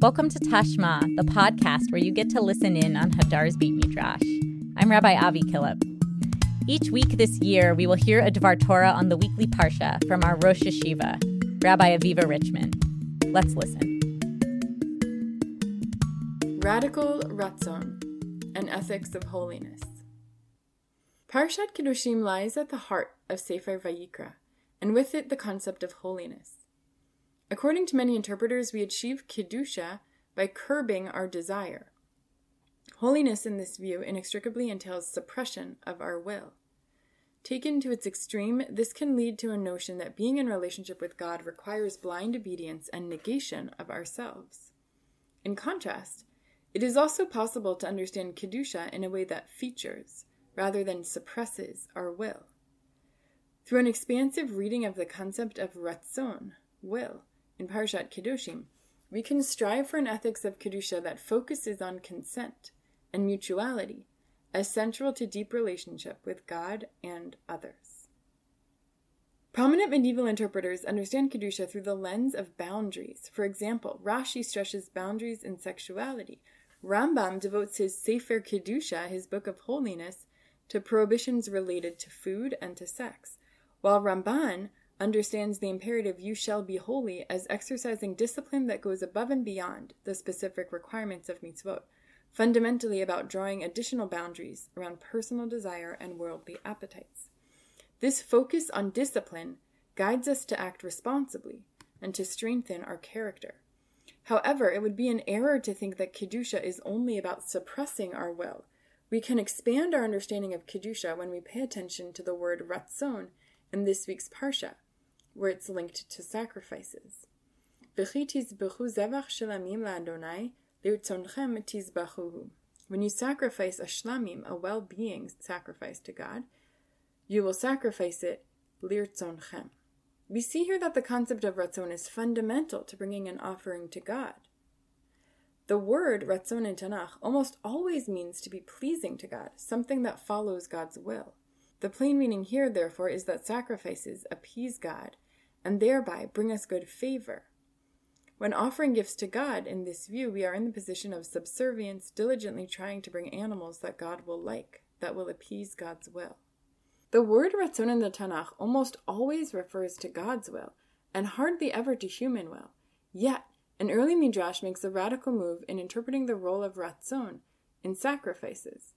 Welcome to Tashma, the podcast where you get to listen in on Hadar's Beit Midrash. I'm Rabbi Avi Killip. Each week this year, we will hear a Dvar Torah on the weekly Parsha from our Rosh Yeshiva, Rabbi Aviva Richman. Let's listen. Radical Ratzon, an ethics of holiness. Parshat Kedoshim lies at the heart of Sefer Vayikra, and with it the concept of holiness. According to many interpreters, we achieve Kedusha by curbing our desire. Holiness in this view inextricably entails suppression of our will. Taken to its extreme, this can lead to a notion that being in relationship with God requires blind obedience and negation of ourselves. In contrast, it is also possible to understand Kedusha in a way that features, rather than suppresses, our will. Through an expansive reading of the concept of Ratzon, will, in Parshat Kedoshim, we can strive for an ethics of Kedusha that focuses on consent and mutuality as central to deep relationship with God and others. Prominent medieval interpreters understand Kedusha through the lens of boundaries. For example, Rashi stresses boundaries in sexuality. Rambam devotes his Sefer Kedusha, his book of holiness, to prohibitions related to food and to sex, while Ramban understands the imperative you shall be holy as exercising discipline that goes above and beyond the specific requirements of mitzvot, fundamentally about drawing additional boundaries around personal desire and worldly appetites. This focus on discipline guides us to act responsibly and to strengthen our character. However, it would be an error to think that Kedusha is only about suppressing our will. We can expand our understanding of Kedusha when we pay attention to the word ratzon in this week's Parsha, where it's linked to sacrifices. When you sacrifice a shlamim, a well being sacrifice to God, you will sacrifice it. We see here that the concept of ratzon is fundamental to bringing an offering to God. The word ratzon in Tanakh almost always means to be pleasing to God, something that follows God's will. The plain meaning here, therefore, is that sacrifices appease God and thereby bring us good favor. When offering gifts to God, in this view, we are in the position of subservience, diligently trying to bring animals that God will like, that will appease God's will. The word ratzon in the Tanakh almost always refers to God's will, and hardly ever to human will. Yet, an early midrash makes a radical move in interpreting the role of ratzon in sacrifices.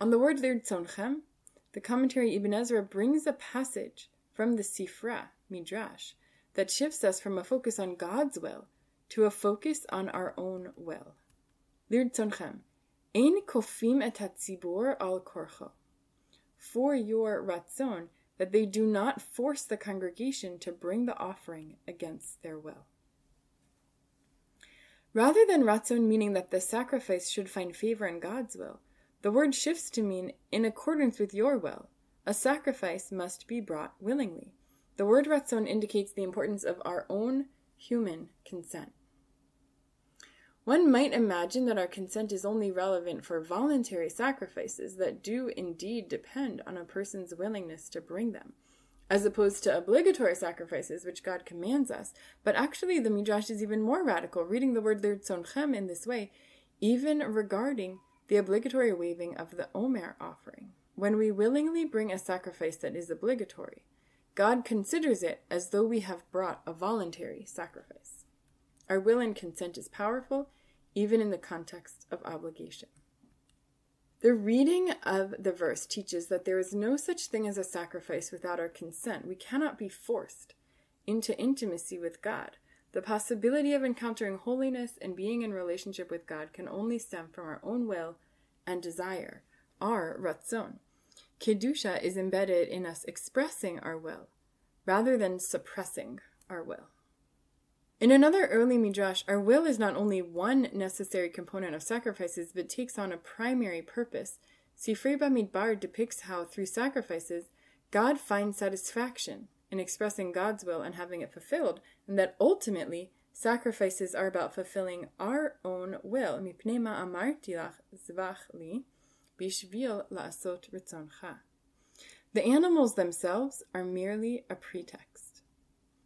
On the word lirtzonchem, the commentary Ibn Ezra brings a passage from the Sifra, Midrash, that shifts us from a focus on God's will to a focus on our own will. Lirtzonchem, ein kofim et hatzibur al korcho. For your ratzon, that they do not force the congregation to bring the offering against their will. Rather than ratzon meaning that the sacrifice should find favor in God's will, the word shifts to mean in accordance with your will, a sacrifice must be brought willingly. The word ratzon indicates the importance of our own human consent. One might imagine that our consent is only relevant for voluntary sacrifices that do indeed depend on a person's willingness to bring them, as opposed to obligatory sacrifices which God commands us. But actually, the Midrash is even more radical, reading the word lirtzonchem in this way, even regarding the obligatory waving of the Omer offering. When we willingly bring a sacrifice that is obligatory, God considers it as though we have brought a voluntary sacrifice. Our will and consent is powerful, even in the context of obligation. The reading of the verse teaches that there is no such thing as a sacrifice without our consent. We cannot be forced into intimacy with God. The possibility of encountering holiness and being in relationship with God can only stem from our own will and desire, our ratzon. Kedusha is embedded in us expressing our will rather than suppressing our will. In another early midrash, our will is not only one necessary component of sacrifices, but takes on a primary purpose. Sifrei Bamidbar depicts how, through sacrifices, God finds satisfaction in expressing God's will and having it fulfilled, and that ultimately sacrifices are about fulfilling our own will. The animals themselves are merely a pretext.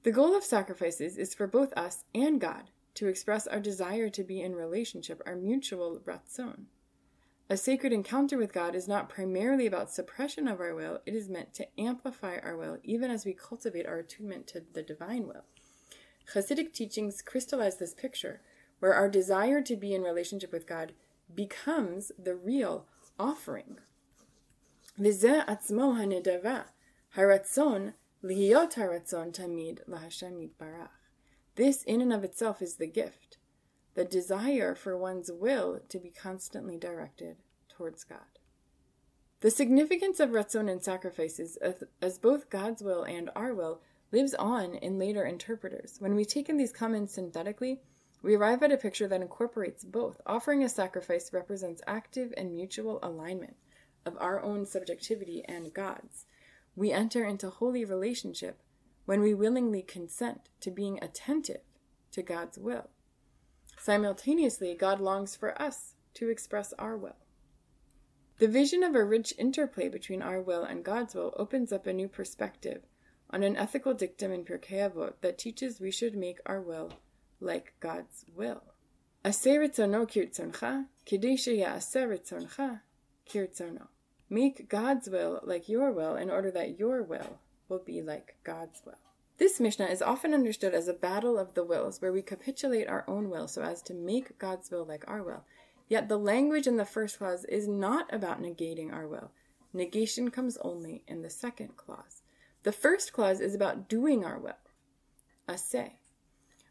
The goal of sacrifices is for both us and God to express our desire to be in relationship, our mutual ratzon. A sacred encounter with God is not primarily about suppression of our will, it is meant to amplify our will, even as we cultivate our attunement to the divine will. Hasidic teachings crystallize this picture, where our desire to be in relationship with God becomes the real offering. וזה עצמו הנדבה, הרצון להיות הרצון תמיד להשם יתברך. This in and of itself is the gift, the desire for one's will to be constantly directed towards God. The significance of ratzon and sacrifices, as both God's will and our will, lives on in later interpreters. When we take in these comments synthetically, we arrive at a picture that incorporates both. Offering a sacrifice represents active and mutual alignment of our own subjectivity and God's. We enter into holy relationship when we willingly consent to being attentive to God's will. Simultaneously, God longs for us to express our will. The vision of a rich interplay between our will and God's will opens up a new perspective on an ethical dictum in Pirkei Avot that teaches we should make our will like God's will. Make God's will like your will in order that your will will be like God's will. This Mishnah is often understood as a battle of the wills, where we capitulate our own will so as to make God's will like our will. Yet the language in the first clause is not about negating our will. Negation comes only in the second clause. The first clause is about doing our will. Aseh.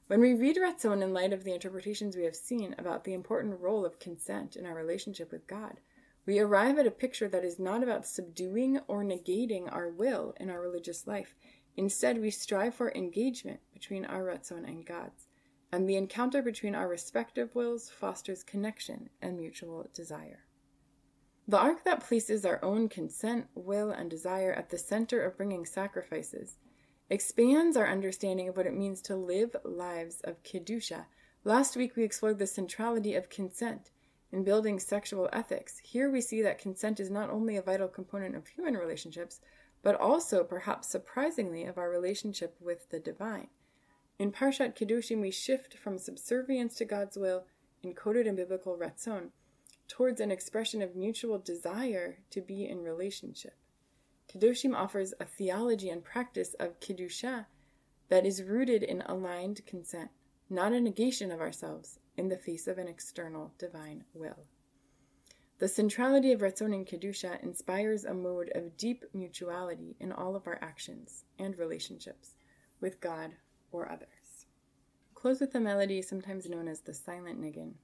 When we read Ratzon in light of the interpretations we have seen about the important role of consent in our relationship with God, we arrive at a picture that is not about subduing or negating our will in our religious life. Instead, we strive for engagement between our Ratzon and God's, and the encounter between our respective wills fosters connection and mutual desire. The arc that places our own consent, will, and desire at the center of bringing sacrifices expands our understanding of what it means to live lives of Kedusha. Last week we explored the centrality of consent in building sexual ethics. Here we see that consent is not only a vital component of human relationships, but also, perhaps surprisingly, of our relationship with the divine. In Parshat Kedoshim, we shift from subservience to God's will, encoded in biblical ratzon, towards an expression of mutual desire to be in relationship. Kedoshim offers a theology and practice of Kedusha that is rooted in aligned consent, not a negation of ourselves in the face of an external divine will. The centrality of Ratzon and Kedusha inspires a mode of deep mutuality in all of our actions and relationships with God or others. Close with a melody sometimes known as the silent niggun.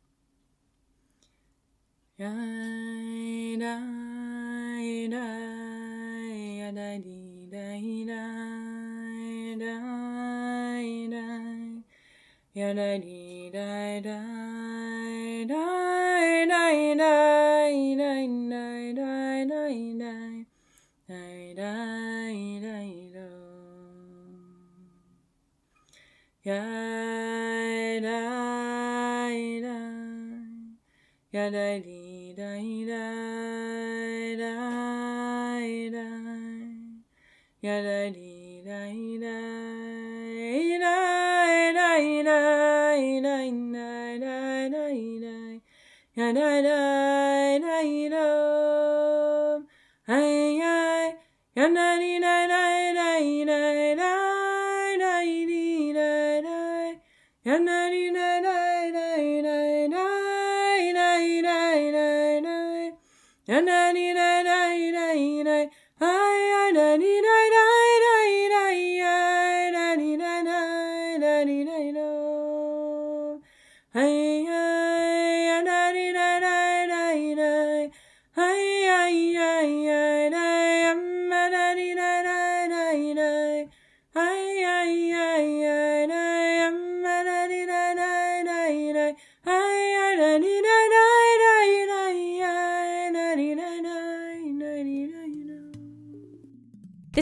Ya da da ya da dee da da da da Ya da dee da da da da da da da da da da na na na na na na.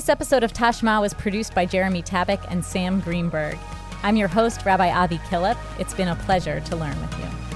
This episode of Tashma was produced by Jeremy Tabak and Sam Greenberg. I'm your host, Rabbi Avi Killip. It's been a pleasure to learn with you.